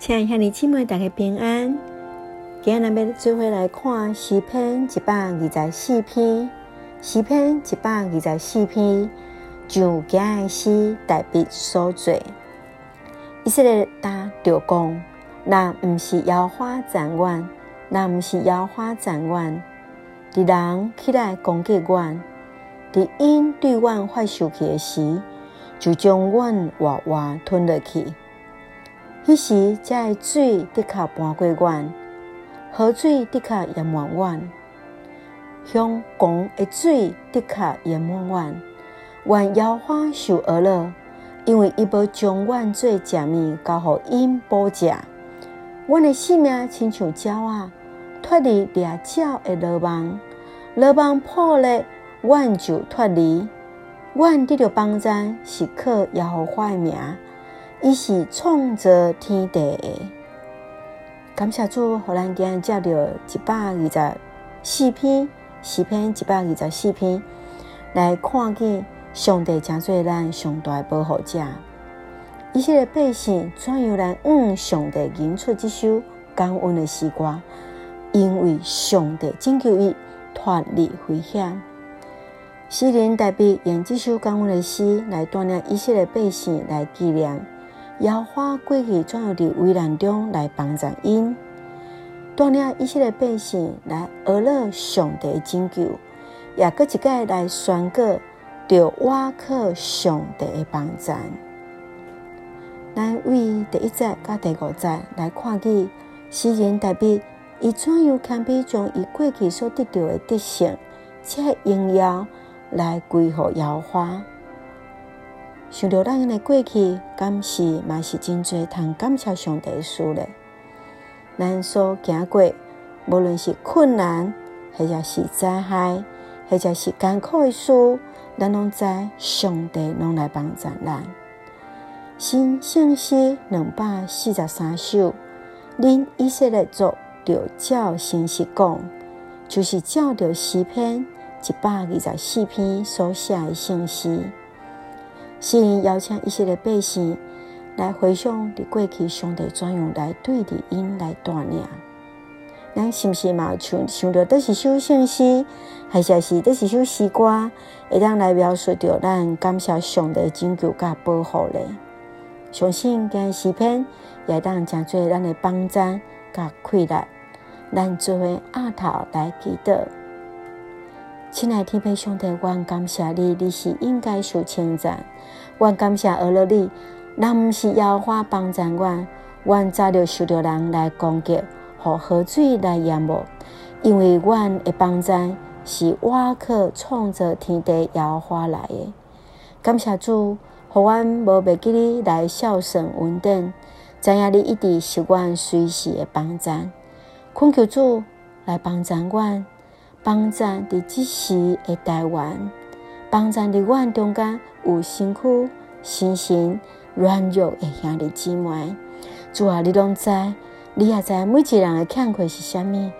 亲爱的兄弟姊妹，大家平安。今日要做伙来看诗篇一百二十四篇。诗篇一百二十四篇，就今日诗大卫所做。以色列大就讲：那不是耶和华赞阮，那不是耶和华赞阮。敌人起来攻击阮，敌因对阮发生气的时，就将阮活活吞落去。彼时，这水的确搬过阮，河水的确淹满阮，香港的水的确淹满阮。阮耶和华受讹了，因为伊要将阮做食物交予因捕食。阮的性命亲像鸟仔，脱离掠鸟的罗网，罗网破裂，阮就脱离。阮得到帮助，是靠耶和华的名。伊是创造天地的，感谢主，互咱今日接到一百二十四篇诗篇，一百二十四篇来看见上帝真做咱上大的保护者。以色列百姓怎样来向上帝吟出这首感恩的诗歌？因为上帝拯救伊脱离危险。诗人大卫用这首感恩的诗来锻炼以色列百姓来纪念。耶和华过去怎样伫危难中来帮助因，锻炼以色列百姓来学了上帝的拯救，也搁一个来宣告，着我靠上帝的帮助。咱为第一节甲第五节来看见诗人大卫，伊怎样谦卑将伊过去所得到的德性，且荣耀来归乎耶和华。想到咱的过去，敢是嘛是真济通感谢上帝的事咧。咱所经过，无论是困难，或者是灾害，或者是艰苦的事，咱拢知上帝拢来帮助咱。新圣诗两百四十三首，恁以色列族着照圣诗讲，就是照着诗篇一百二十四篇所写的圣诗。诗人邀请以色列百姓来回想伫过去上帝怎样来对着因来锻炼。咱是不是嘛像想到，这是首圣诗，还是是这是首诗歌，会当来描述着咱感谢上帝拯救甲保护咧？相信今诗篇也当成做咱的帮助甲快乐，咱做伙额头来祈祷。亲爱的天父上帝，我感谢你，你是应该受称赞。我感谢阿罗你，若毋是耶和华帮助我，我早就受到人来攻击，和河水来淹没。因为我的帮助是我去创造天地耶和华来的。感谢主，互我无忘记你来孝顺稳定，知影你一直是我随时的帮助。恳求主来帮助我。帮助伫即时的台湾，帮助伫阮中间有身躯、心神软弱的兄弟姊妹。主啊，你拢知，你也知每一个人的欠缺是啥物。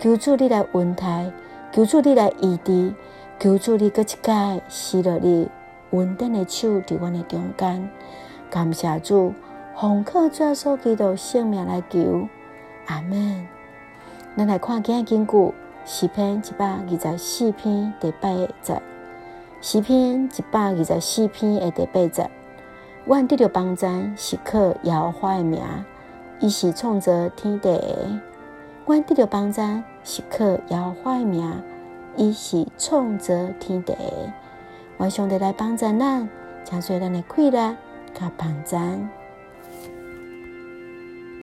求主你来恩待，求主你来医治，求主你搁一摆施落你稳定的手伫阮的中间。感谢主，奉靠主耶稣基督圣名来求，阿门。咱来看今日经句。诗篇一百二十四篇第八节，诗篇一百二十四篇的第八节，阮得到帮助是靠耶和华的名，伊是创造天地的。阮得到帮助是靠耶和华的名，伊是创造天地的。愿上帝来帮助咱，成就咱的快乐甲帮助。